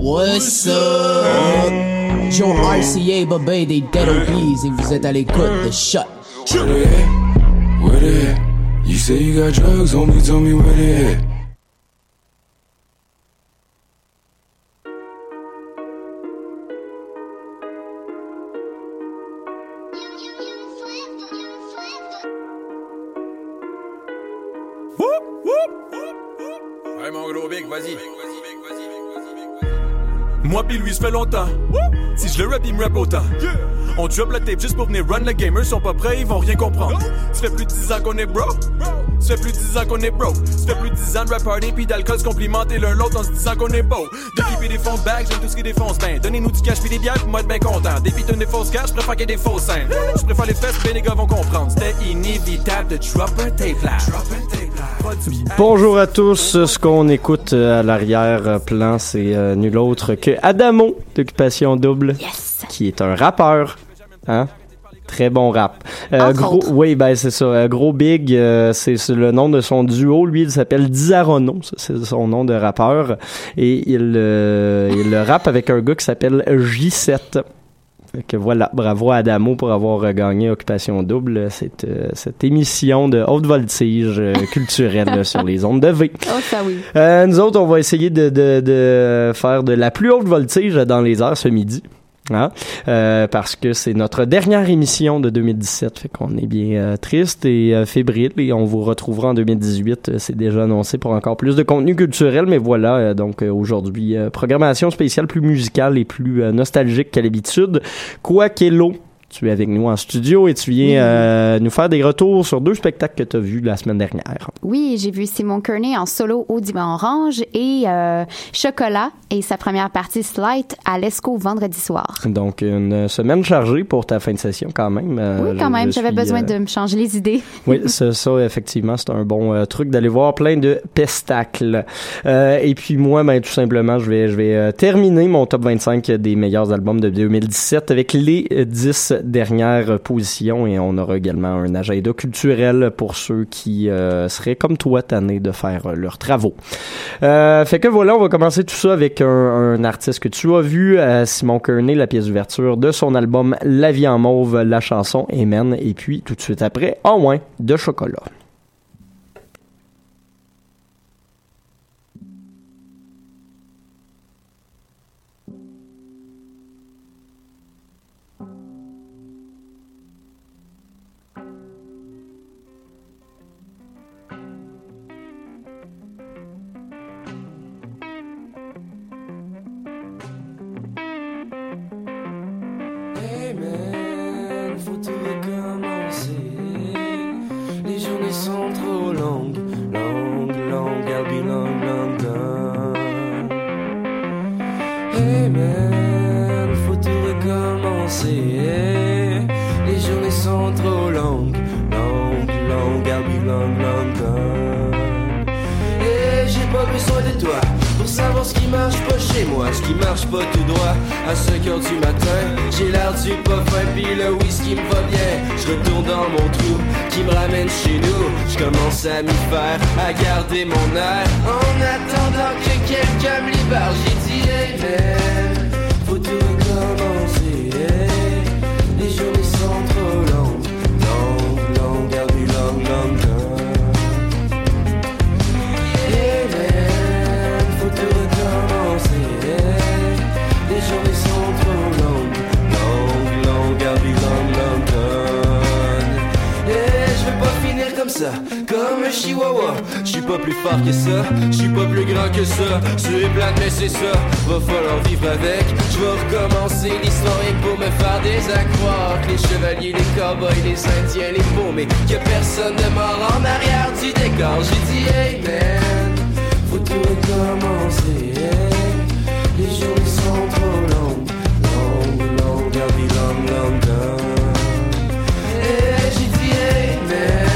What's up? Joe RCA, Bobé des Dead Obies et vous êtes à l'écoute de Shut. Where they at? Where they at? You say you got drugs, homie, tell me where they at. Ça fait longtemps. Si je le rap, il me rap autant. On drop la tape juste pour venir run le gamer. Sont pas prêts, ils vont rien comprendre. Ça fait plus de 10 ans qu'on est bro. Ça fait plus de 10 ans qu'on est bro. Ça fait plus de 10 ans de rap party pis d'alcool se complimenter l'un l'autre en se disant qu'on est beau. De pis des fonds de j'aime tout ce qui défonce ben. Donnez-nous du cash pis des bières pis moi être ben content. Des pitons des fausses cash, je préfère qu'il y ait des fausses scènes. Je préfère les fesses, ben les gars vont comprendre. C'était inévitable de drop un tape là. Bonjour à tous. Ce qu'on écoute euh, à l'arrière-plan, c'est euh, nul autre que Adamo d'Occupation Double, qui est un rappeur. Hein? Très bon rap. Euh, gros, oui, ben c'est ça. Euh, gros Big, euh, c'est le nom de son duo. Lui, il s'appelle Dizarono. C'est son nom de rappeur. Et il, il rappe avec un gars qui s'appelle J7. Fait que voilà, bravo à Adamo pour avoir euh, gagné Occupation Double, cette, euh, cette émission de haute voltige euh, culturelle sur les ondes de V. Oh, ça oui. Euh, nous autres, on va essayer de, de, de faire de la plus haute voltige dans les heures ce midi. Hein? Euh, parce que c'est notre dernière émission de 2017, fait qu'on est bien euh, triste et euh, fébrile et on vous retrouvera en 2018. Euh, c'est déjà annoncé pour encore plus de contenu culturel, mais voilà, donc aujourd'hui, programmation spéciale plus musicale et plus nostalgique qu'à l'habitude. Quoi qu'Hello, tu es avec nous en studio et tu viens euh, nous faire des retours sur deux spectacles que tu as vus la semaine dernière. Oui, j'ai vu Simon Kearney en solo au Divan Orange et euh, Chocolat et sa première partie Slight à l'ESCO vendredi soir. Donc, une semaine chargée pour ta fin de session quand même. Euh, Oui, quand même, j'avais besoin de me changer les idées. Oui, ça, ça, effectivement, c'est un bon truc d'aller voir plein de pestacles. Et puis moi, ben, tout simplement, je vais, je vais terminer mon top 25 des meilleurs albums de 2017 avec les euh, 10 dernières positions et on aura également un agenda culturel pour ceux qui euh, seraient comme toi tannés de faire euh, leurs travaux. Euh, fait que voilà, on va commencer tout ça avec un, un artiste que tu as vu, Simon Kearney, la pièce d'ouverture de son album La vie en mauve, la chanson Amen, et puis tout de suite après, en moins de chocolat. Sont trop longues, longues, longues, I'll be long, long faut tout recommencer? Les journées sont trop longues, longues, longues, I'll be chez moi, ce qui marche pas tout droit. À 5 heures du matin, j'ai l'air du pas fin pis le whisky me va bien. Je retourne dans mon trou qui me ramène chez nous. Je commence à m'y faire, à garder mon air. En attendant que quelqu'un me libère, j'ai dit hey faut tout recommencer. Les journées sont trop Comme un chihuahua. Je suis pas plus fort que ça. Je suis pas plus grand que ça. C'est plate mais c'est ça. Va falloir vivre avec. Je recommencer l'histoire pour me faire des accrocs. Les chevaliers, les cowboys, les indiens, les pauvres Mais que personne ne mort en arrière du décor. J'ai dit hey man Faut tout recommencer. Les jours sont trop longs Long, long, long, long, long, long. long. Hey, J'ai hey man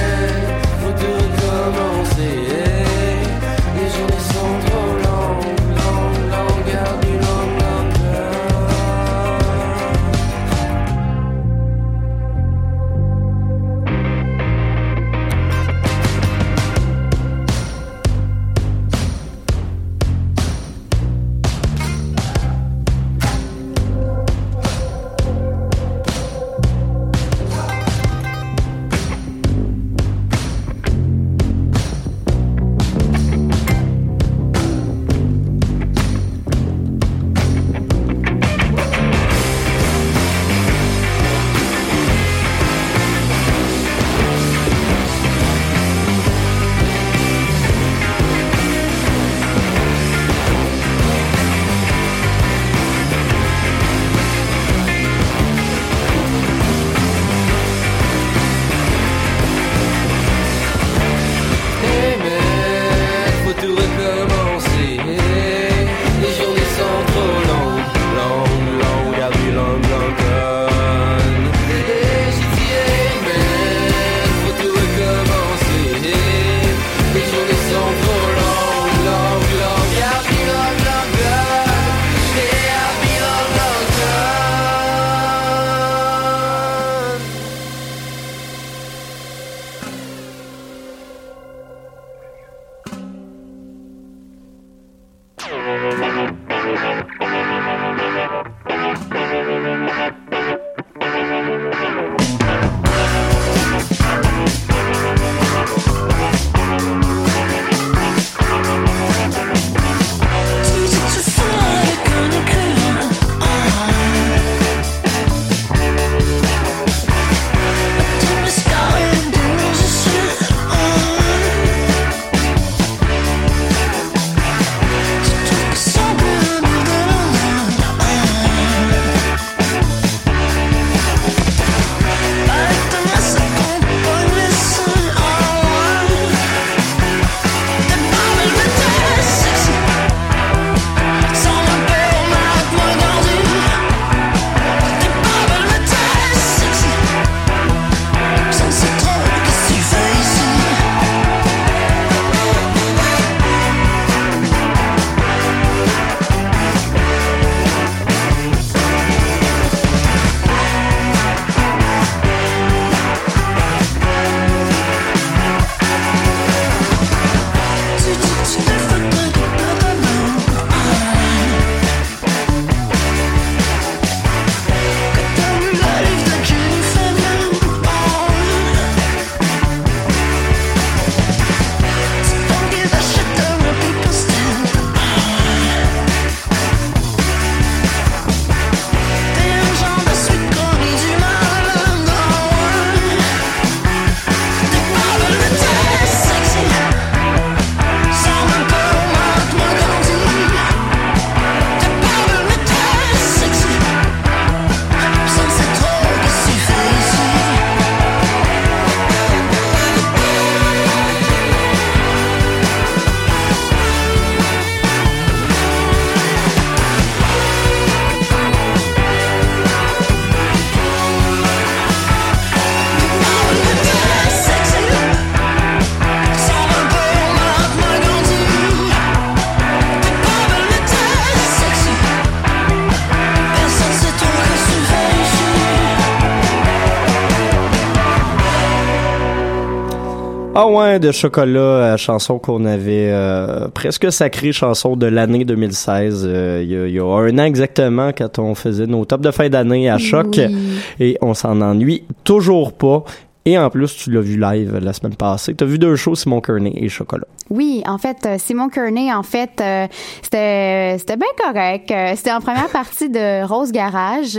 Ah ouais, de chocolat, chanson qu'on avait euh, presque sacrée, chanson de l'année 2016. euh, Il y, a- il y a un an exactement, quand on faisait nos tops de fin d'année à choc, Oui. et on s'en ennuie toujours pas. Et en plus, tu l'as vu live la semaine passée. T'as vu deux shows, Simon Kearney et Chocolat. Oui, en fait, euh, Simon Kearney, en fait, euh, c'était c'était bien correct. Euh, C'était en première partie de Rose Garage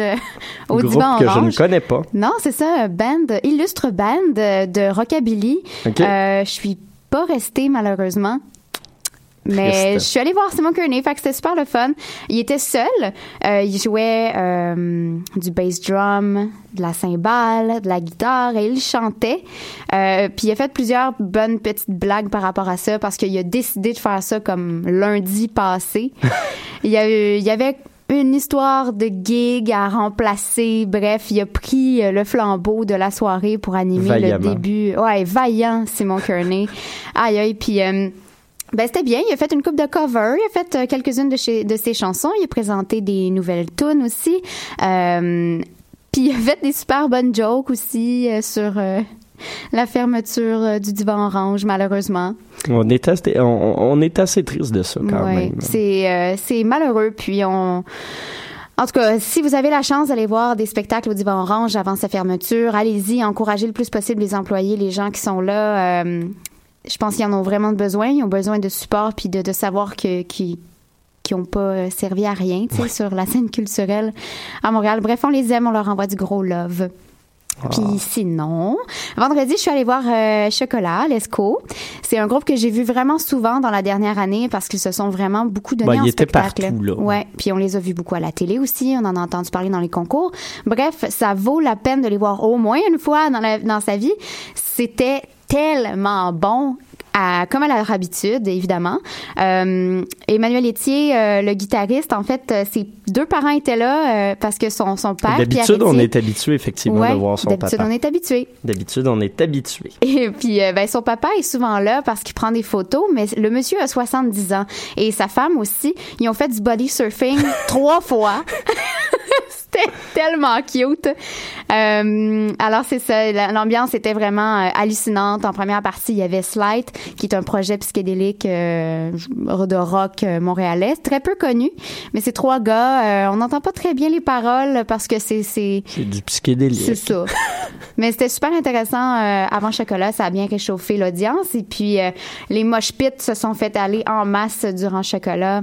au Groupe divan que je ne connais pas. Non, c'est ça, band, illustre band de rockabilly. Ok. Euh, je suis pas restée malheureusement. Mais Triste. je suis allée voir Simon Kearney, fait que c'était super le fun. Il était seul. Euh, il jouait euh, du bass drum, de la cymbale, de la guitare et il chantait. Euh, puis il a fait plusieurs bonnes petites blagues par rapport à ça parce qu'il a décidé de faire ça comme lundi passé. il, y a eu- il y avait une histoire de gig à remplacer. Bref, il a pris euh, le flambeau de la soirée pour animer Vaillamment. le début. Ouais, vaillant, Simon Kearney. Aïe, aïe, puis... ben, c'était bien. Il a fait une coupe de cover. Il a fait euh, quelques-unes de, chez- de ses chansons. Il a présenté des nouvelles tunes aussi. Euh, puis il a fait des super bonnes jokes aussi euh, sur euh, la fermeture du divan orange, malheureusement. On est assez, on, on est assez triste de ça quand Ouais, même. c'est c'est malheureux. Puis on. En tout cas, si vous avez la chance d'aller voir des spectacles au Divan Orange avant sa fermeture, allez-y, encouragez le plus possible les employés, les gens qui sont là. Euh, je pense qu'ils en ont vraiment besoin. Ils ont besoin de support puis de, de savoir que qu'ils qui ont pas euh, servi à rien, tu sais, sur la scène culturelle à Montréal. Bref, on les aime, on leur envoie du gros love. Ah. Puis sinon, vendredi, je suis allée voir euh, Chocolat, Lesco. C'est un groupe que j'ai vu vraiment souvent dans la dernière année parce qu'ils se sont vraiment beaucoup donnés Ben, en ils étaient spectacle. partout, là. Ouais, puis on les a vus beaucoup à la télé aussi, on en a entendu parler dans les concours. Bref, ça vaut la peine de les voir au moins une fois dans, la- dans sa vie. C'était tellement bon. à- comme à leur habitude, évidemment. Euh, Emmanuel Etier, euh, le guitariste, en fait, euh, ses deux parents étaient là euh, parce que son, son père, D'habitude, on est habitué effectivement Ouais, de voir son d'habitude, papa. on est habitué. D'habitude, on est habitué. Et puis, euh, ben, son papa est souvent là parce qu'il prend des photos, mais le monsieur a 70 ans. Et sa femme aussi. Ils ont fait du body surfing trois fois. C'était tellement cute. Euh, alors, c'est ça. la- L'ambiance était vraiment euh, hallucinante. En première partie, il y avait Slight, qui est un projet psychédélique euh, de rock euh, montréalais. Très peu connu, mais c'est trois gars. euh, on n'entend pas très bien les paroles parce que c'est... c'est C'est du psychédélique. c'est ça. Mais c'était super intéressant avant Chocolat, ça a bien réchauffé l'audience et puis les mosh pits se sont fait aller en masse durant Chocolat.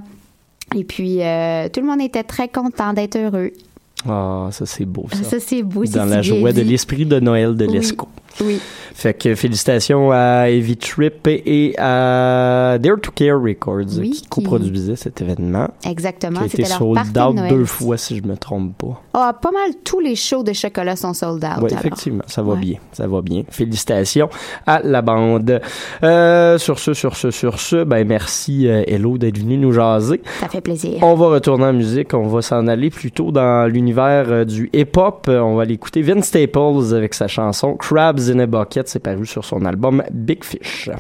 Et puis euh, tout le monde était très content d'être heureux. Ah, ça c'est beau ça. Ça c'est beau, Dans la joie de l'esprit de Noël de Oui. Oui. Fait que félicitations à Heavy Trip et à Dare to Care Records Oui, qui coproduisaient cet événement. Exactement, c'était leur sold out deux fois si je me trompe pas. Ah, pas mal tous les shows de Chocolat sont sold out. Oui, effectivement, ça va Ouais. bien, ça va bien. Félicitations à la bande. Euh, sur ce, sur ce, sur ce, ben merci euh, Hello d'être venu nous jaser. Ça fait plaisir. On va retourner en musique, on va s'en aller plutôt dans l'univers euh, du hip-hop. On va aller écouter Vince Staples avec sa chanson Crabs in Bucket, c'est paru sur son album Big Fish.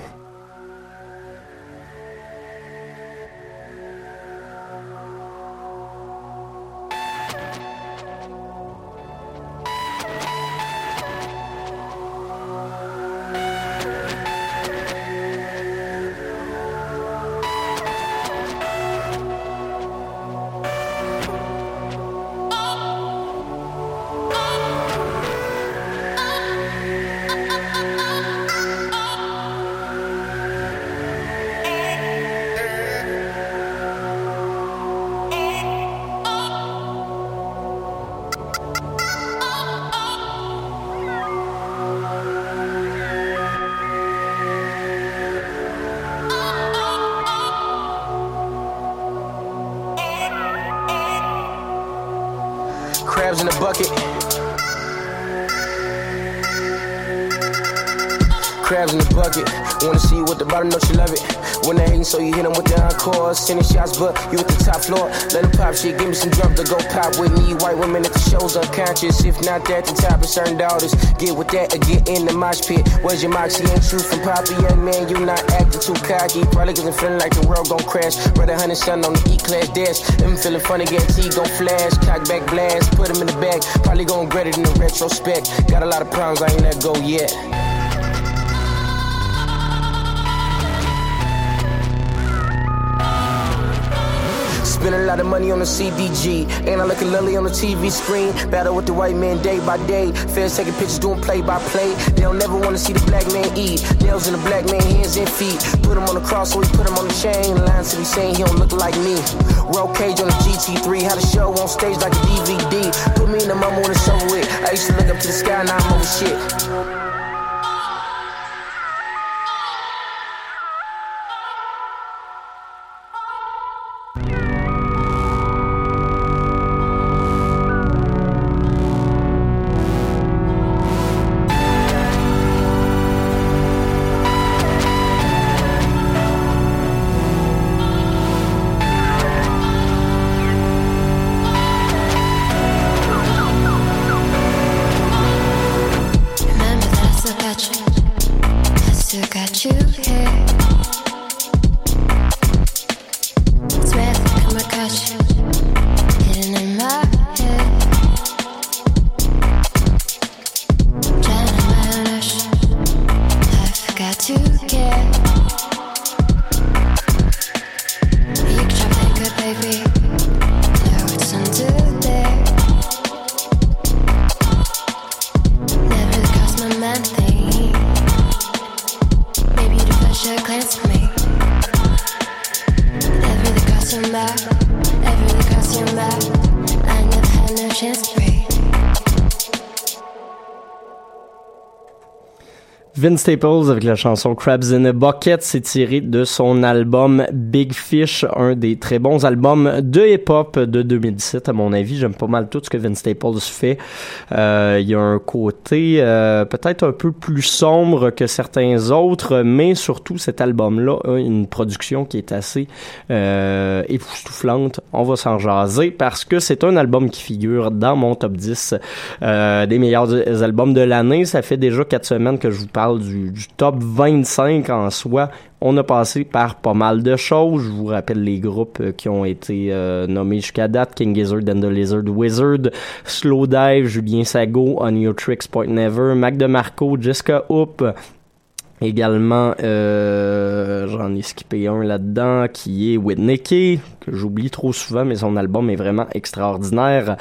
Bottom, know she love it. When they hating, so you hit them with the encore. Sending shots, but you at the top floor. Let pop shit, give me some drums to go pop with me. White women at the shows unconscious. If not that, the top is certain daughters. Get with that or get in the mosh pit. Where's your moxie? Ain't you from Poppy, young man? You not acting too cocky. Probably cause I'm feeling like the world gon' crash. Brother honey son on the E-class desk. I'm feeling funny, get T gon' flash. Cock back blast, put him in the bag. Probably gon' regret it in the retrospect. Got a lot of problems, I ain't let go yet. Spending a lot of money on the CDG. Ain't I looking lovely on the TV screen? Battle with the white man day by day. Fans taking pictures, doing play by play. They don't never wanna see the black man eat. Nails in the black man hands and feet. Put him on the cross, so we put him on the chain. Lines to be saying he don't look like me. Roll cage on the GT3. Had a show on stage like a DVD. Put me in the mama when it's over with. I used to look up to the sky, now I'm over shit. Vince Staples avec la chanson Crabs in a Bucket, c'est tiré de son album Big Fish, un des très bons albums de hip-hop de 2017 à mon avis. J'aime pas mal tout ce que Vince Staples fait. Euh, il y a un côté euh, peut-être un peu plus sombre que certains autres, mais surtout cet album-là a une production qui est assez euh, époustouflante. On va s'en jaser parce que c'est un album qui figure dans mon top 10 euh, des meilleurs albums de l'année. Ça fait déjà quatre semaines que je vous parle du, top 25 en soi. On a passé par pas mal de choses. Je vous rappelle les groupes euh, qui ont été euh, nommés jusqu'à date. King Gizzard and the Lizard Wizard, Slow Dive, Julien Sago, On Your Tricks Point Never, Mac DeMarco, Jessica Hoop, Également, euh, j'en ai skippé un là-dedans qui est Whitney que j'oublie trop souvent, mais son album est vraiment extraordinaire.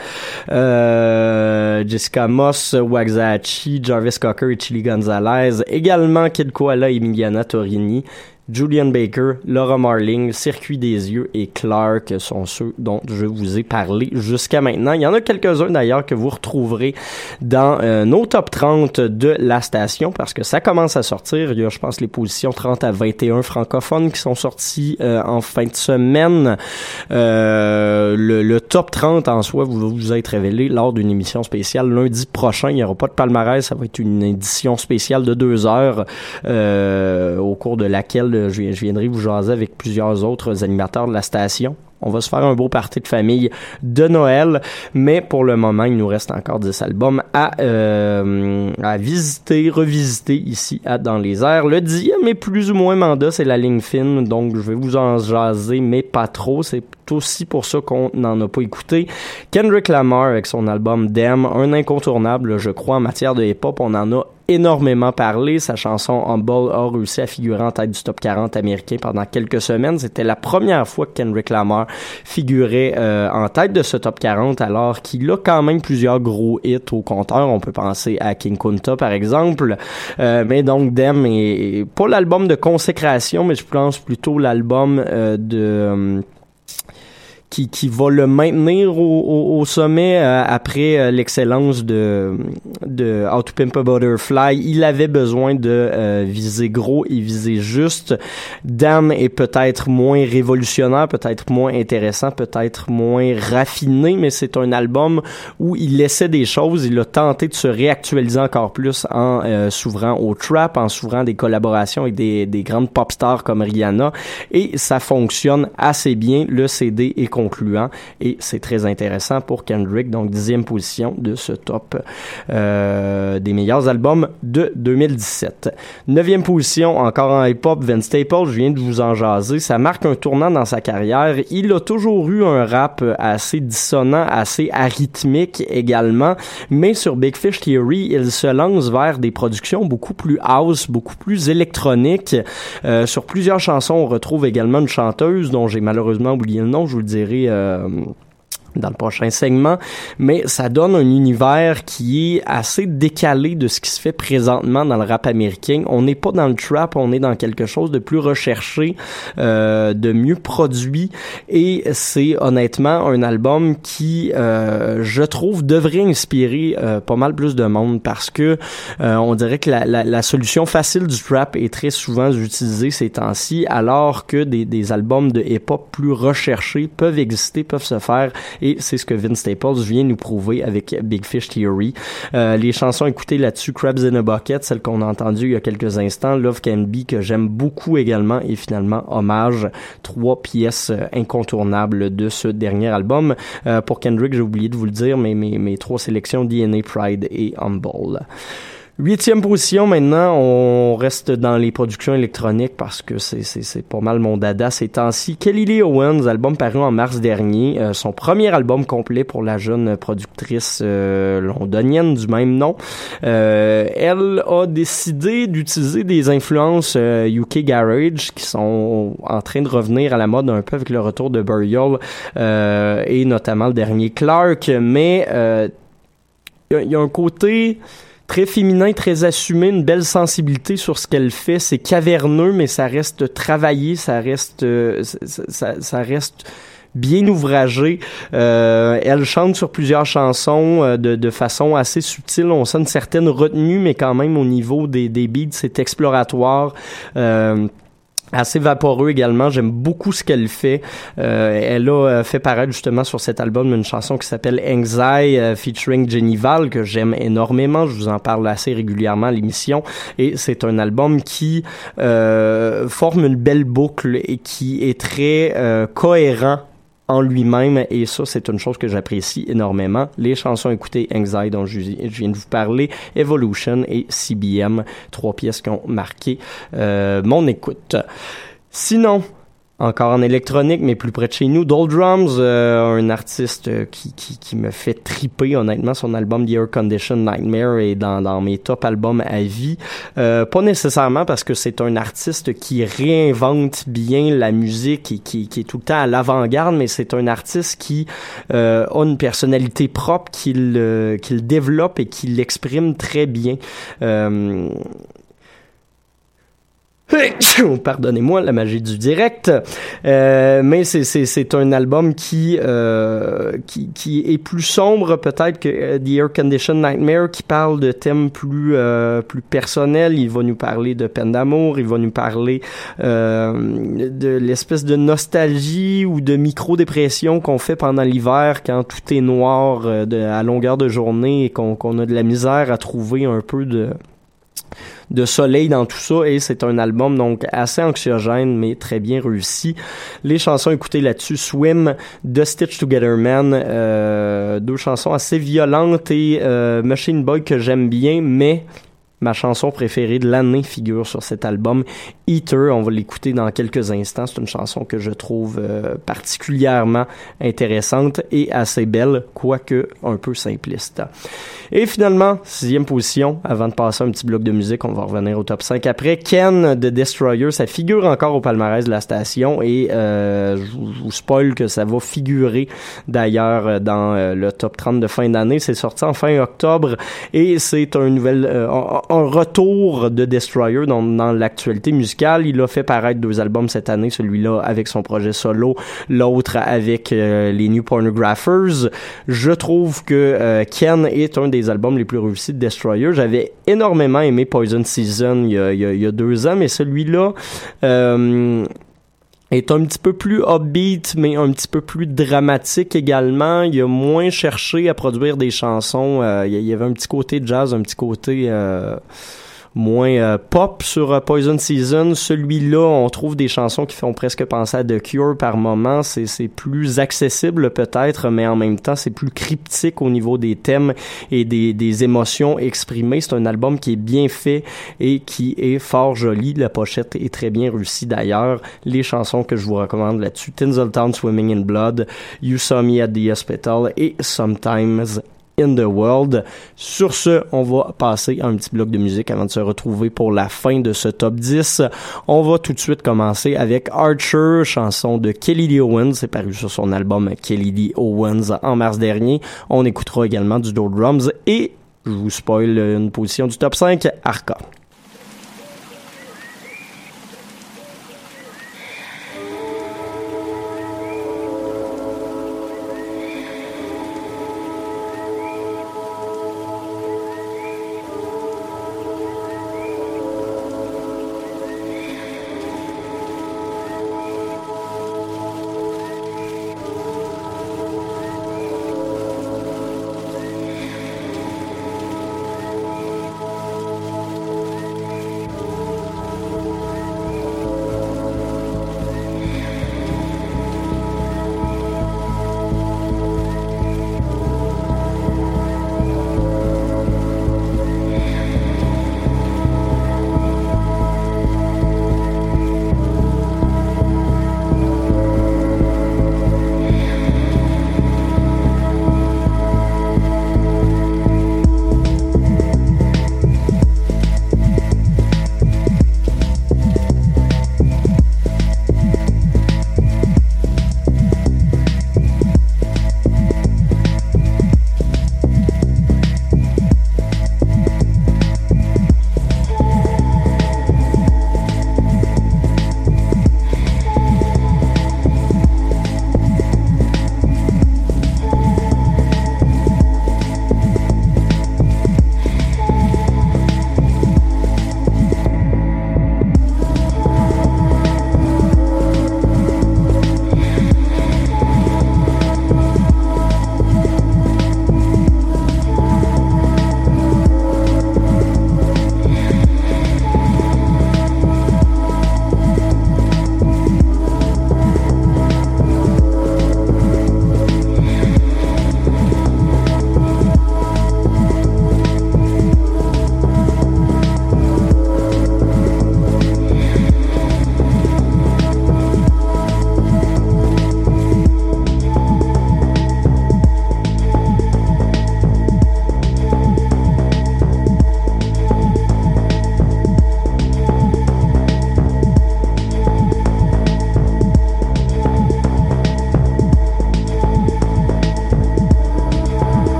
Euh, Jessica Moss, Waxahachie, Jarvis Cocker et Chili Gonzalez. Également Kid Koala et Emiliana Torini. Julian Baker, Laura Marling, Circuit des yeux et Clark sont ceux dont je vous ai parlé jusqu'à maintenant. Il y en a quelques-uns d'ailleurs que vous retrouverez dans euh, nos top 30 de la station parce que ça commence à sortir. Il y a, je pense, les positions 30 à 21 francophones qui sont sortis euh, en fin de semaine. Euh, le, top 30 en soi vous, vous être révélé lors d'une émission spéciale lundi prochain. Il n'y aura pas de palmarès, ça va être une édition spéciale de deux heures euh, au cours de laquelle je, viendrai vous jaser avec plusieurs autres animateurs de la station. On va se faire un beau party de famille de Noël, mais pour le moment, il nous reste encore 10 albums à, euh, à visiter, revisiter ici à Dans les airs. Le dixième est plus ou moins mandat, c'est la ligne fine, donc je vais vous en jaser, mais pas trop. C'est aussi pour ça qu'on n'en a pas écouté. Kendrick Lamar avec son album Damn, un incontournable, je crois, en matière de hip-hop. On en a énormément parlé. Sa chanson Humble a réussi à figurer en tête du top 40 américain pendant quelques semaines. C'était la première fois que Kendrick Lamar figurait euh, en tête de ce top 40 alors qu'il a quand même plusieurs gros hits au compteur. On peut penser à King Kunta par exemple. Euh, mais donc Dem est pas l'album de consécration, mais je pense plutôt l'album euh, de... qui, qui va le maintenir au, au, au sommet euh, après euh, l'excellence de, de How to Pimp a Butterfly. Il avait besoin de euh, viser gros et viser juste. Dam est peut-être moins révolutionnaire, peut-être moins intéressant, peut-être moins raffiné, mais c'est un album où il laissait des choses. Il a tenté de se réactualiser encore plus en euh, s'ouvrant au trap, en s'ouvrant des collaborations avec des, des grandes pop stars comme Rihanna. Et ça fonctionne assez bien. Le CD est concluant et c'est très intéressant pour Kendrick. Donc, dixième position de ce top euh, des meilleurs albums de 2017. Neuvième position, encore en hip-hop, Vince Staples, je viens de vous en jaser. Ça marque un tournant dans sa carrière. Il a toujours eu un rap assez dissonant, assez arythmique également, mais sur Big Fish Theory, il se lance vers des productions beaucoup plus house, beaucoup plus électroniques. Euh, sur plusieurs chansons, on retrouve également une chanteuse dont j'ai malheureusement oublié le nom, je vous le dirai euh, dans le prochain segment, mais ça donne un univers qui est assez décalé de ce qui se fait présentement dans le rap américain. On n'est pas dans le trap, on est dans quelque chose de plus recherché, euh, de mieux produit, et c'est honnêtement un album qui, euh, je trouve, devrait inspirer euh, pas mal plus de monde parce que euh, on dirait que la, la, la solution facile du trap est très souvent utilisée ces temps-ci, alors que des, des albums de hip-hop plus recherchés peuvent exister, peuvent se faire et c'est ce que Vince Staples vient nous prouver avec Big Fish Theory. Euh, les chansons écoutées là-dessus, Crabs in a Bucket, celle qu'on a entendue il y a quelques instants, Love Can Be, que j'aime beaucoup également, et finalement Hommage, trois pièces euh, incontournables de ce dernier album. Euh, pour Kendrick, j'ai oublié de vous le dire, mais mes, mes trois sélections, DNA, Pride et Humble. Huitième position maintenant, on reste dans les productions électroniques parce que c'est, pas mal mon dada ces temps-ci. Kelly Lee Owens, album paru en mars dernier, euh, son premier album complet pour la jeune productrice euh, londonienne du même nom. Euh, elle a décidé d'utiliser des influences UK Garage qui sont en train de revenir à la mode un peu avec le retour de Burial et notamment le dernier Clark, mais il y, y, a un côté très féminin, très assumé, une belle sensibilité sur ce qu'elle fait. C'est caverneux, mais ça reste travaillé, ça reste, euh, ça, reste bien ouvragé. Euh, elle chante sur plusieurs chansons euh, de, de, façon assez subtile. On sent une certaine retenue, mais quand même au niveau des, des beats, c'est exploratoire. Assez vaporeux également. J'aime beaucoup ce qu'elle fait. Euh, elle a euh, fait paraître justement sur cet album une chanson qui s'appelle Anxiety euh, featuring Jenny Val que j'aime énormément. Je vous en parle assez régulièrement à l'émission et c'est un album qui euh, forme une belle boucle et qui est très euh, cohérent en lui-même et ça c'est une chose que j'apprécie énormément. Les chansons écoutées Anxiety dont je, viens de vous parler, Evolution et CBM, trois pièces qui ont marqué euh, mon écoute. Sinon, encore en électronique, mais plus près de chez nous. Doldrums, euh, un artiste qui, qui, qui, me fait triper, honnêtement. Son album The Air Condition Nightmare est dans, dans mes top albums à vie. Euh, pas nécessairement parce que c'est un artiste qui réinvente bien la musique et qui, qui est tout le temps à l'avant-garde, mais c'est un artiste qui euh, a une personnalité propre, qu'il euh, qu'il développe et qu'il l'exprime très bien. Pardonnez-moi, la magie du direct. Euh, mais c'est un album qui, euh, qui, qui est plus sombre peut-être que euh, The Air Condition Nightmare, qui parle de thèmes plus euh, plus personnels. Il va nous parler de peine d'amour, il va nous parler de l'espèce de nostalgie ou de micro-dépression qu'on fait pendant l'hiver quand tout est noir à longueur de journée et qu'on a de la misère à trouver un peu de de soleil dans tout ça et c'est un album donc assez anxiogène mais très bien réussi. Les chansons écoutées là-dessus, Swim, The Stitch Together Man, euh, deux chansons assez violentes et euh, Machine Boy que j'aime bien mais Ma chanson préférée de l'année figure sur cet album, Eater. On va l'écouter dans quelques instants. C'est une chanson que je trouve euh, particulièrement intéressante et assez belle, quoique un peu simpliste. Et finalement, sixième position, avant de passer un petit bloc de musique, on va revenir au top 5 après. Ken de Destroyer, ça figure encore au palmarès de la station et euh, je, vous spoil que ça va figurer d'ailleurs dans euh, le top 30 de fin d'année. C'est sorti en fin octobre et c'est un nouvel... Euh, un retour de Destroyer dans, dans l'actualité musicale. Il a fait paraître deux albums cette année, celui-là avec son projet solo, l'autre avec euh, les New Pornographers. Je trouve que euh, Ken est un des albums les plus réussis de Destroyer. J'avais énormément aimé Poison Season il y a, il y a, il y a deux ans, mais celui-là... Euh, est un petit peu plus upbeat, mais un petit peu plus dramatique également. Il a moins cherché à produire des chansons. Euh, il y avait un petit côté jazz, un petit côté euh, moins euh, pop sur euh, Poison Season. Celui-là, on trouve des chansons qui font presque penser à The Cure par moment. C'est, c'est plus accessible peut-être, mais en même temps, c'est plus cryptique au niveau des thèmes et des, des émotions exprimées. C'est un album qui est bien fait et qui est fort joli. La pochette est très bien réussie d'ailleurs. Les chansons que je vous recommande là-dessus, Tinseltown Swimming in Blood, You Saw Me at the Hospital et Sometimes in the World. Sur ce, on va passer un petit bloc de musique avant de se retrouver pour la fin de ce top 10. On va tout de suite commencer avec Archer, chanson de Kelly Lee Owens. C'est paru sur son album Kelly Lee Owens en mars dernier. On écoutera également du Doe Drums et je vous spoil une position du top 5, Arca.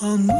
on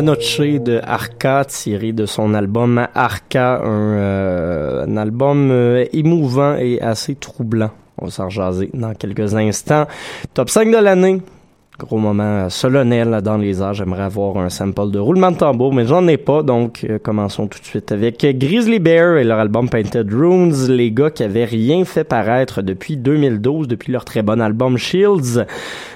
Anoche de Arca, tiré de son album Arca, un, euh, un album euh, émouvant et assez troublant. On va s'en jaser dans quelques instants. Top 5 de l'année. Gros moment solennel dans les airs. J'aimerais avoir un sample de roulement de tambour, mais j'en ai pas. Donc, euh, commençons tout de suite avec Grizzly Bear et leur album Painted Runes. Les gars qui avaient rien fait paraître depuis 2012, depuis leur très bon album Shields,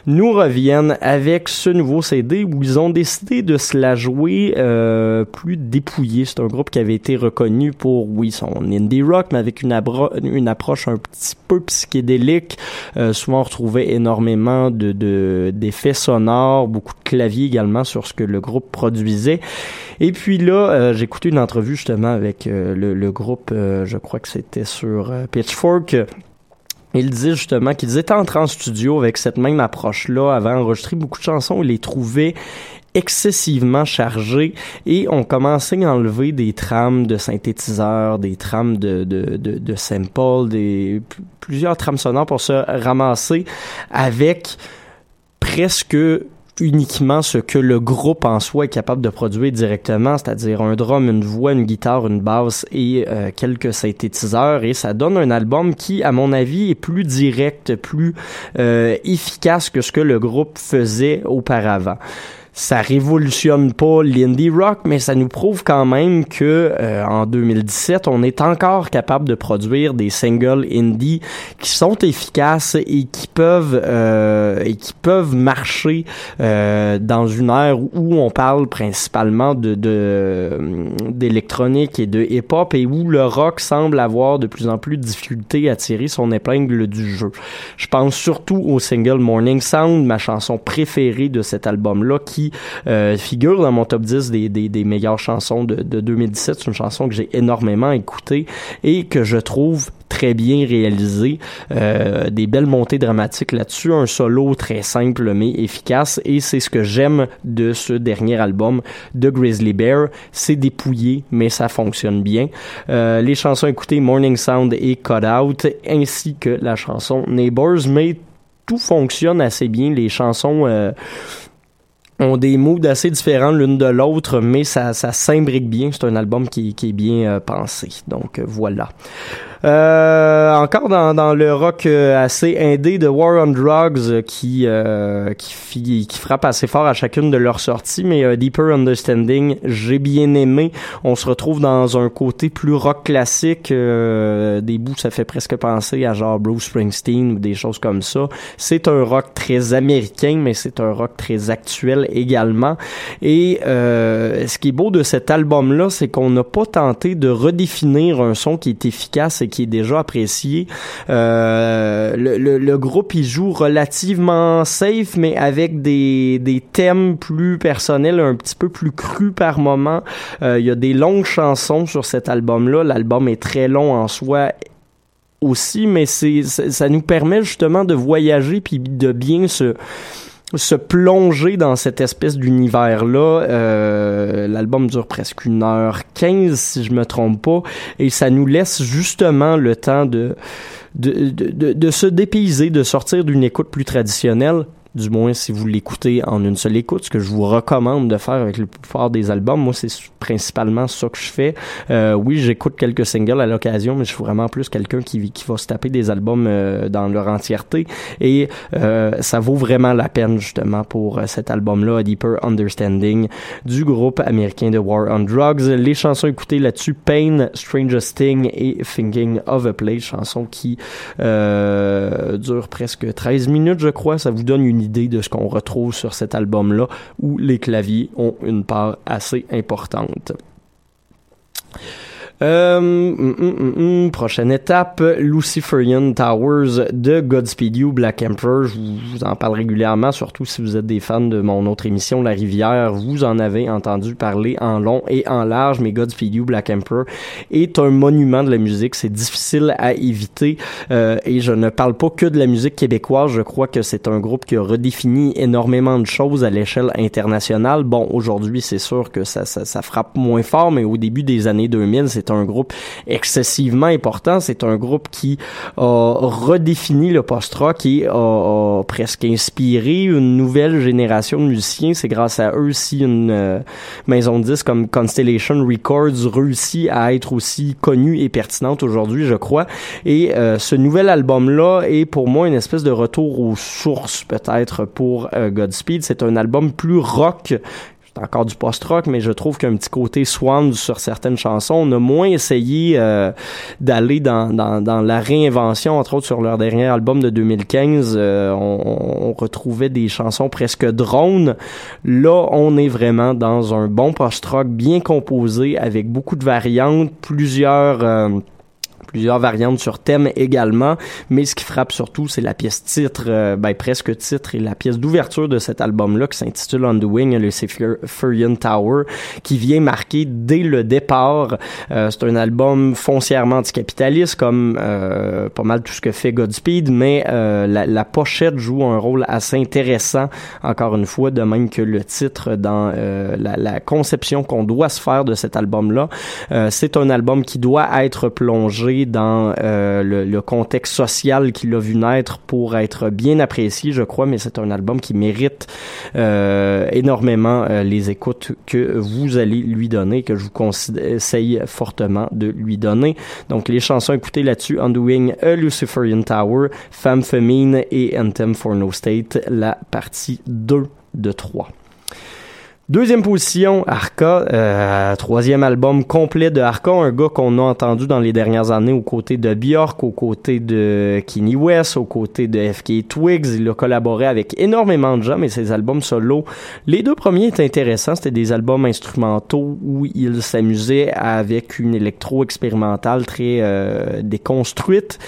nous reviennent avec ce nouveau CD où ils ont décidé de se la jouer euh, plus dépouillé. C'est un groupe qui avait été reconnu pour, oui, son indie rock, mais avec une, une approche un petit peu psychédélique. Euh, souvent, on retrouvait énormément de, de d'effets sonores, beaucoup de claviers également sur ce que le groupe produisait. Et puis là, euh, j'ai écouté une entrevue justement avec euh, le, groupe, euh, je crois que c'était sur Pitchfork. Il disait justement qu'ils étaient entrés en studio avec cette même approche-là, avaient enregistré beaucoup de chansons, ils les trouvaient excessivement chargés et ont commencé à enlever des trames de synthétiseurs, des trames de, de, de, de samples, des, plusieurs trames sonores pour se ramasser avec presque uniquement ce que le groupe en soi est capable de produire directement, c'est-à-dire un drum, une voix, une guitare, une basse et euh, quelques synthétiseurs. Et ça donne un album qui, à mon avis, est plus direct, plus euh, efficace que ce que le groupe faisait auparavant ça révolutionne pas l'indie rock, mais ça nous prouve quand même que euh, en 2017, on est encore capable de produire des singles indie qui sont efficaces et qui peuvent euh, et qui peuvent marcher euh, dans une ère où on parle principalement de de- d'électronique et de hip-hop et où le rock semble avoir de plus en plus de difficulté à tirer son épingle du jeu. Je pense surtout au single Morning Sound, ma chanson préférée de cet album-là, qui euh, figure dans mon top 10 des, meilleures chansons de, de 2017. C'est une chanson que j'ai énormément écoutée et que je trouve très bien réalisée. Euh, des belles montées dramatiques là-dessus, un solo très simple mais efficace et c'est ce que j'aime de ce dernier album de Grizzly Bear. C'est dépouillé mais ça fonctionne bien. Euh, les chansons écoutées Morning Sound et Cut Out ainsi que la chanson Neighbors mais tout fonctionne assez bien. Les chansons ont des moods assez différents l'une de l'autre, mais ça, ça s'imbrique bien. C'est un album qui, est bien euh, pensé. Donc euh, voilà. Euh, encore dans, dans le rock euh, assez indé de War on Drugs euh, qui, euh, qui, qui frappe assez fort à chacune de leurs sorties, mais euh, Deeper Understanding, j'ai bien aimé. On se retrouve dans un côté plus rock classique. des bouts, ça fait presque penser à genre Bruce Springsteen ou des choses comme ça. C'est un rock très américain, mais c'est un rock très actuel également. Et ce qui est beau de cet album-là, c'est qu'on n'a pas tenté de redéfinir un son qui est efficace et qui est déjà apprécié. Euh, le, le- le groupe, il joue relativement safe, mais avec des, des thèmes plus personnels, un petit peu plus crus par moment. Euh, il y a des longues chansons sur cet album-là. L'album est très long en soi aussi, mais c'est c'est- ça nous permet justement de voyager puis de bien se se plonger dans cette espèce d'univers-là. Euh, L'album dure presque une heure quinze, si je me trompe pas, et ça nous laisse justement le temps de de, de, de, de se dépayser, de sortir d'une écoute plus traditionnelle du moins si vous l'écoutez en une seule écoute, ce que je vous recommande de faire avec le plupart des albums. Moi, c'est principalement ça que je fais. Euh, oui, j'écoute quelques singles à l'occasion, mais je suis vraiment plus quelqu'un qui, qui va se taper des albums euh, dans leur entièreté. Et euh, ça vaut vraiment la peine, justement, pour euh, cet album-là, Deeper Understanding, du groupe américain de War on Drugs. Les chansons écoutées là-dessus, Pain, Strangest Thing et Thinking of a Place, chansons qui euh, durent presque 13 minutes, je crois. Ça vous donne une idée de ce qu'on retrouve sur cet album-là, où les claviers ont une part assez importante. Euh, hum, hum, hum, hum, prochaine étape, Luciferian Towers de Godspeed You, Black Emperor. Je vous, en parle régulièrement, surtout si vous êtes des fans de mon autre émission, La Rivière. Vous en avez entendu parler en long et en large, mais Godspeed You, Black Emperor est un monument de la musique. C'est difficile à éviter euh, et je ne parle pas que de la musique québécoise. Je crois que c'est un groupe qui a redéfini énormément de choses à l'échelle internationale. Bon, aujourd'hui, c'est sûr que ça, ça, ça frappe moins fort, mais au début des années 2000, c'était est un groupe excessivement important. C'est un groupe qui a redéfini le post-rock et a, a presque inspiré une nouvelle génération de musiciens. C'est grâce à eux si une euh, maison de disques comme Constellation Records réussit à être aussi connue et pertinente aujourd'hui, je crois. Et euh, ce nouvel album-là est pour moi une espèce de retour aux sources peut-être pour euh, Godspeed. C'est un album plus rock encore du post-rock, mais je trouve qu'un petit côté swan sur certaines chansons. On a moins essayé euh, d'aller dans, dans, dans la réinvention, entre autres sur leur dernier album de 2015. euh, on, on retrouvait des chansons presque drones. Là, on est vraiment dans un bon post-rock bien composé, avec beaucoup de variantes, plusieurs... euh, plusieurs variantes sur thème également, mais ce qui frappe surtout, c'est la pièce titre, euh, ben presque titre, et la pièce d'ouverture de cet album-là qui s'intitule On the Wing, le Furion Tower, qui vient marquer dès le départ. Euh, c'est un album foncièrement anticapitaliste, comme euh, pas mal tout ce que fait Godspeed, mais euh, la, la pochette joue un rôle assez intéressant, encore une fois, de même que le titre dans euh, la, la conception qu'on doit se faire de cet album-là. C'est un album qui doit être plongé dans euh, le, contexte social qu'il a vu naître pour être bien apprécié, je crois, mais c'est un album qui mérite euh, énormément euh, les écoutes que vous allez lui donner, que je vous conseille fortement de lui donner. Donc les chansons écoutées là-dessus, Undoing a Luciferian Tower, Femme Femine et Anthem for No State, la partie 2 de 3. Deuxième position, Arca, euh, troisième album complet de Arca, un gars qu'on a entendu dans les dernières années aux côtés de Bjork, aux côtés de Kanye West, aux côtés de FK Twigs. Il a collaboré avec énormément de gens, mais ses albums solo, les deux premiers étaient intéressants. C'était des albums instrumentaux où il s'amusait avec une électro expérimentale très euh, déconstruite.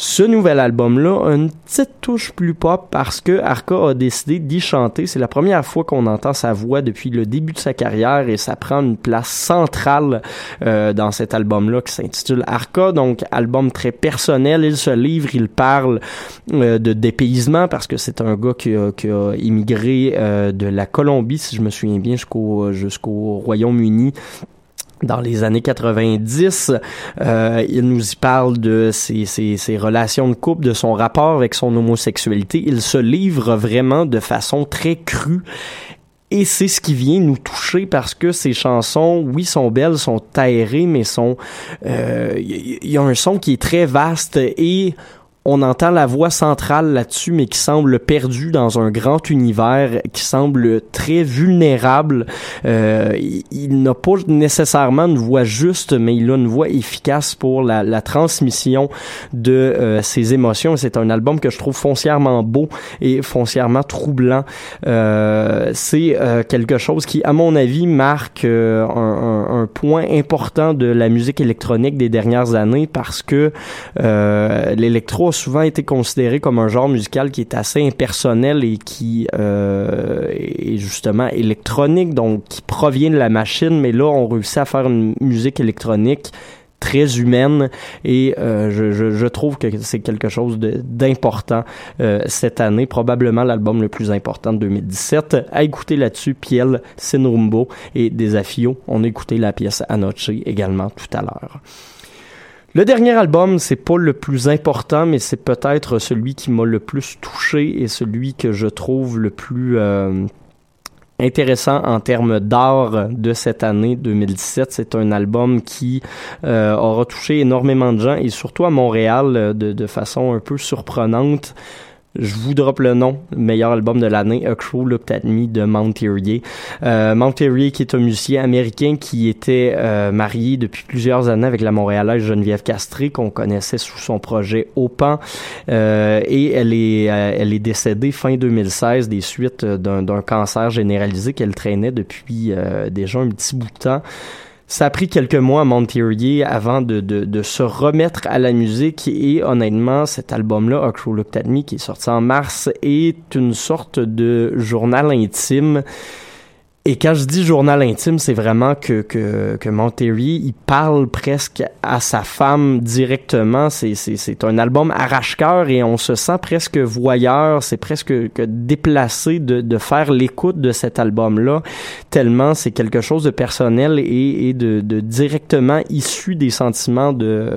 Ce nouvel album-là a une petite touche plus pop parce que Arca a décidé d'y chanter. C'est la première fois qu'on entend sa voix depuis le début de sa carrière et ça prend une place centrale euh, dans cet album-là qui s'intitule Arca. Donc, album très personnel. Il se livre, il parle euh, de dépaysement parce que c'est un gars qui a, qui a immigré euh, de la Colombie, si je me souviens bien, jusqu'au jusqu'au Royaume-Uni dans les années 90. Euh, il nous y parle de ses, ses, ses, relations de couple, de son rapport avec son homosexualité. Il se livre vraiment de façon très crue. Et c'est ce qui vient nous toucher parce que ces chansons, oui, sont belles, sont aérées, mais sont, il euh, y, y a un son qui est très vaste et on entend la voix centrale là-dessus, mais qui semble perdue dans un grand univers, qui semble très vulnérable. Euh, il, n'a pas nécessairement une voix juste, mais il a une voix efficace pour la, transmission de euh, ses émotions. C'est un album que je trouve foncièrement beau et foncièrement troublant. Euh, C'est euh, quelque chose qui, à mon avis, marque euh, un, un, point important de la musique électronique des dernières années parce que l'électro souvent été considéré comme un genre musical qui est assez impersonnel et qui euh, est justement électronique, donc qui provient de la machine, mais là, on réussit à faire une musique électronique très humaine et euh, je, trouve que c'est quelque chose d'important euh, cette année, probablement l'album le plus important de 2017. À écouter là-dessus, Piel, Sinrumbo et Desafio. On a écouté la pièce Anoche également tout à l'heure. Le dernier album, c'est pas le plus important, mais c'est peut-être celui qui m'a le plus touché et celui que je trouve le plus euh, intéressant en termes d'art de cette année 2017. C'est un album qui euh, aura touché énormément de gens et surtout à Montréal de, de façon un peu surprenante. Je vous drop le nom, le meilleur album de l'année, A Crow Looked at Me de Mount Terrier. Euh, Mount Terrier qui est un musicien américain qui était euh, marié depuis plusieurs années avec la Montréalaise Geneviève Castré qu'on connaissait sous son projet Opan euh, et elle est euh, elle est décédée fin 2016 des suites d'un cancer généralisé qu'elle traînait depuis euh, déjà un petit bout de temps. Ça a pris quelques mois à Monterier avant de, de, de, se remettre à la musique et honnêtement, cet album-là, A Crow Looked at Me, qui est sorti en mars, est une sorte de journal intime Et quand je dis journal intime, c'est vraiment que, que, que Monterey, il parle presque à sa femme directement. C'est, un album arrache-cœur et on se sent presque voyeur. C'est presque que déplacé de, de faire l'écoute de cet album-là, tellement c'est quelque chose de personnel et, et de, de directement issu des sentiments de,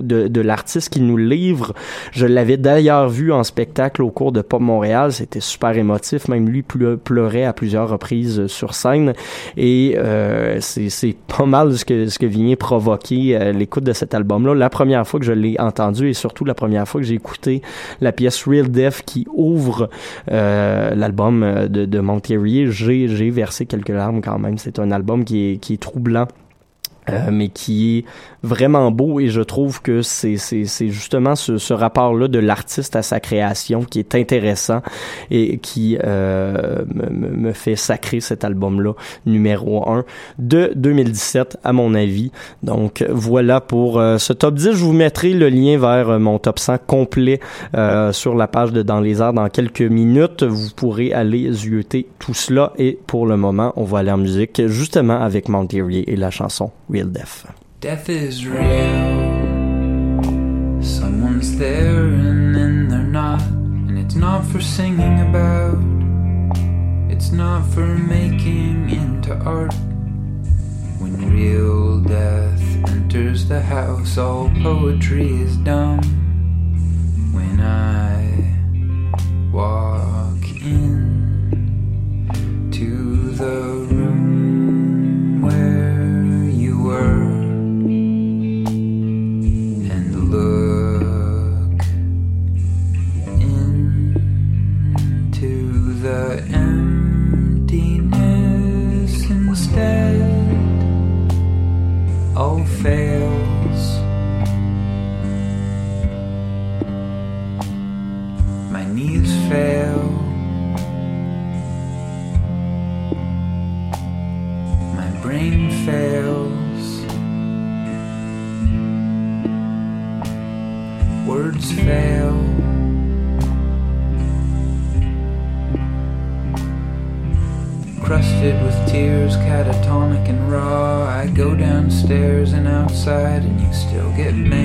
de, de l'artiste qui nous livre. Je l'avais d'ailleurs vu en spectacle au cours de Pop Montréal. C'était super émotif. Même lui pleu- pleurait à plusieurs reprises sur scène. Et euh, c'est pas mal ce que, ce que vient provoquer euh, l'écoute de cet album-là. La première fois que je l'ai entendu et surtout la première fois que j'ai écouté la pièce Real Death qui ouvre euh, l'album de, de Monterey, j'ai versé quelques larmes quand même. C'est un album qui est troublant. Euh, mais qui est vraiment beau et je trouve que c'est justement ce, ce rapport-là de l'artiste à sa création qui est intéressant et qui euh, me, me- fait sacrer cet album-là numéro 1 de 2017 à mon avis. Donc voilà pour euh, ce top 10. Je vous mettrai le lien vers euh, mon top 100 complet sur la page de Dans les airs dans quelques minutes. Vous pourrez aller zioter tout cela et pour le moment, on va aller en musique justement avec Monterey et la chanson Real Death. Death is real. Someone's there and then they're not. And it's not for singing about, it's not for making into art. When real death enters the house, all poetry is dumb. When I walk in to the fail my brain fails words fail. Crusted with tears, catatonic and raw. I go downstairs and outside, and you still get mail.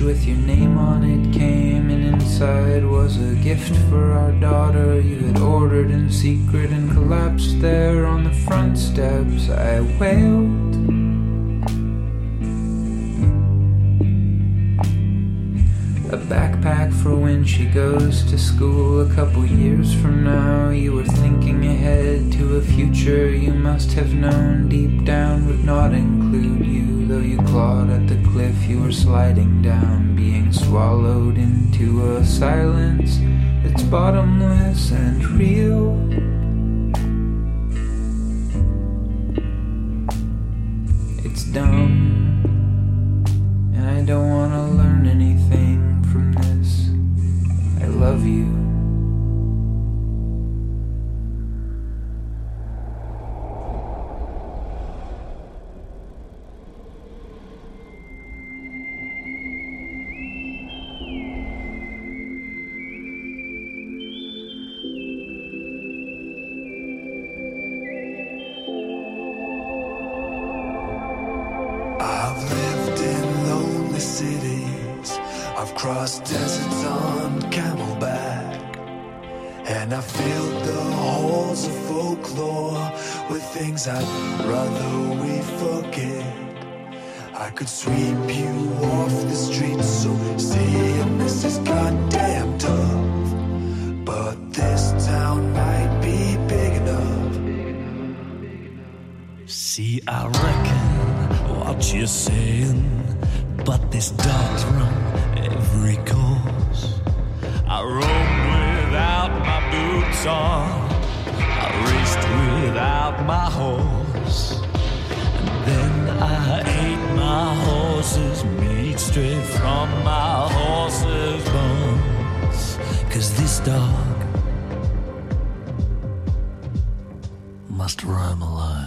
With your name on it came, and inside was a gift for our daughter you had ordered in secret and collapsed there on the front steps. I wailed. A backpack for when she goes to school a couple years from now. You were thinking ahead to a future you must have known deep down would not include you. You clawed at the cliff you were sliding down, being swallowed into a silence that's bottomless and real. It's dumb, and I don't want I've deserts on camelback. And I filled the halls of folklore with things I'd rather we forget. I could sweep you off the streets, so saying this is goddamn tough. But this town might be big enough. See, I reckon what you're saying, but this dog's run every course. I roamed without my boots on, I raced without my horse, and then I ate my horse's meat straight from my horse's bones. Cause this dog must roam alone.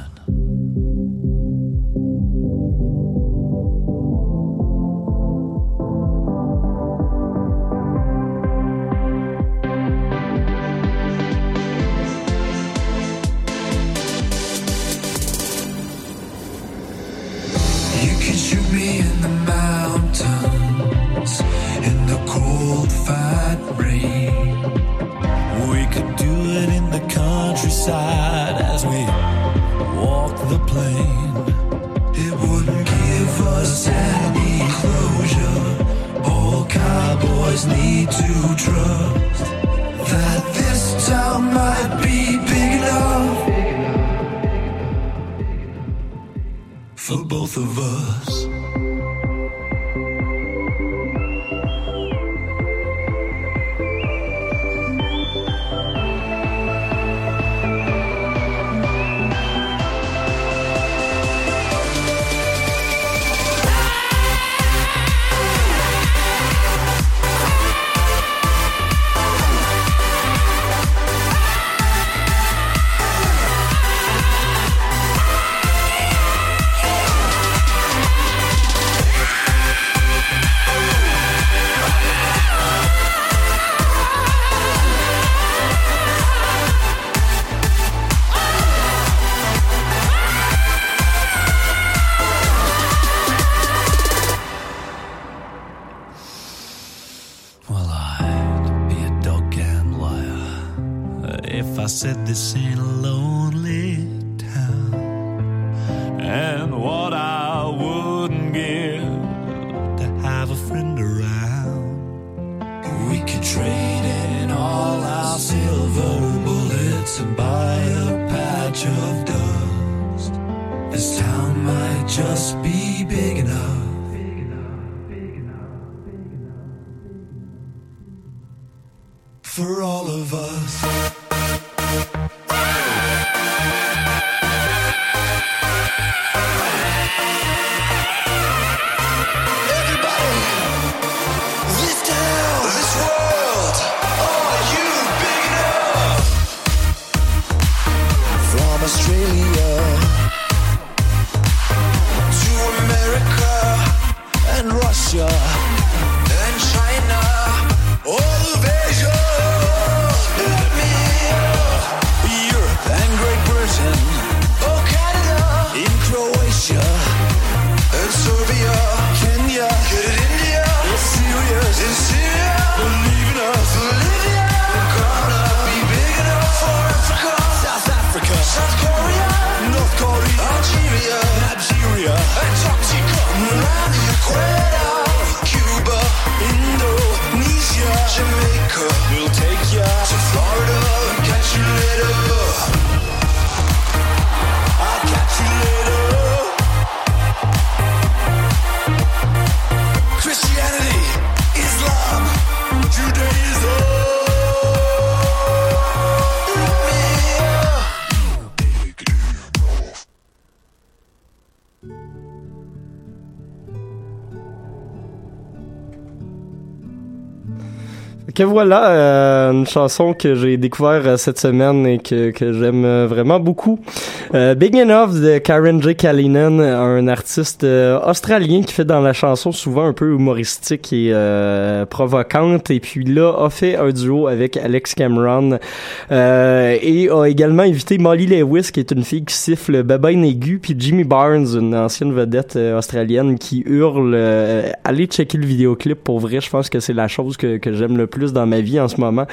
Serious, in Que voilà, euh, une chanson que j'ai découvert euh, cette semaine et que, que j'aime euh, vraiment beaucoup. Euh, Big Enough de Karen J. Kalinen, un artiste euh, australien qui fait dans la chanson souvent un peu humoristique et euh, provocante. Et puis là, a fait un duo avec Alex Cameron et a également invité Molly Lewis, qui est une fille qui siffle babine aigu, puis Jimmy Barnes, une ancienne vedette australienne qui hurle. Allez checker le vidéoclip pour vrai, je pense que c'est la chose que, que j'aime le plus dans ma vie en ce moment.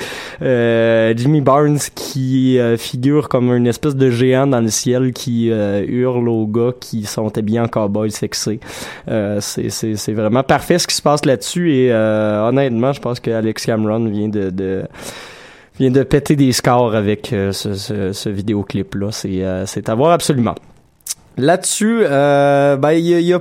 Euh, Jimmy Barnes qui euh, figure comme une espèce de géant dans le ciel qui euh, hurle aux gars qui sont habillés en cowboy sexy. C'est, c'est, c'est vraiment parfait ce qui se passe là-dessus et honnêtement, je pense que Alex Cameron vient de, vient de péter des scores avec ce, ce, ce vidéoclip-là. C'est, euh, c'est à voir absolument. Là-dessus, ben, il y a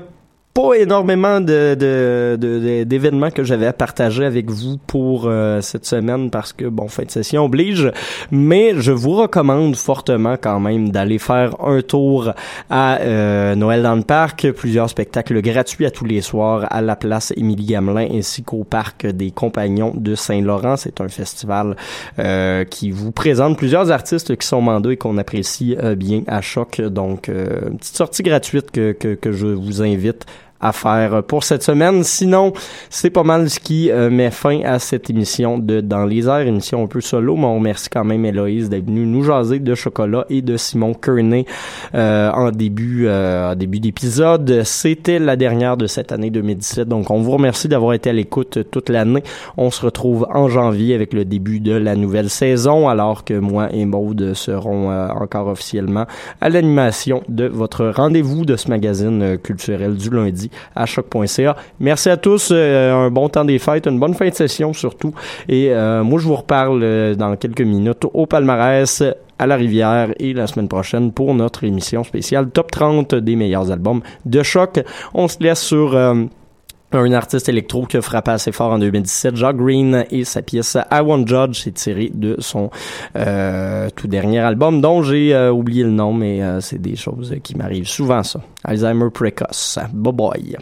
pas énormément de, de, de- d'événements que j'avais à partager avec vous pour euh, cette semaine parce que bon fin de session oblige mais je vous recommande fortement quand même d'aller faire un tour à euh, Noël dans le parc. Plusieurs spectacles gratuits à tous les soirs à la place Émilie Gamelin ainsi qu'au parc des Compagnons de Saint-Laurent. C'est un festival euh, qui vous présente plusieurs artistes qui sont mandats et qu'on apprécie euh, bien à choc. Donc euh, une petite sortie gratuite que, que, que je vous invite à faire pour cette semaine. Sinon, c'est pas mal ce qui euh, met fin à cette émission de Dans les airs, émission un peu solo, mais on remercie quand même Héloïse d'être venue nous jaser de chocolat et de Simon Kearney euh, en début euh, début d'épisode. C'était la dernière de cette année 2017, donc on vous remercie d'avoir été à l'écoute toute l'année. On se retrouve en janvier avec le début de la nouvelle saison, alors que moi et Maude seront euh, encore officiellement à l'animation de votre rendez-vous de ce magazine euh, culturel du lundi à choc.ca. Merci à tous, euh, un bon temps des fêtes, une bonne fin de session surtout. Et euh, moi, je vous reparle euh, dans quelques minutes au palmarès à la rivière et la semaine prochaine pour notre émission spéciale Top 30 des meilleurs albums de choc. On se laisse sur un artiste électro qui a frappé assez fort en 2017, Jacques Green et sa pièce I Want Judge, c'est tiré de son euh, tout dernier album dont j'ai euh, oublié le nom, mais euh, c'est des choses qui m'arrivent souvent ça. Alzheimer précoce. Bye bye.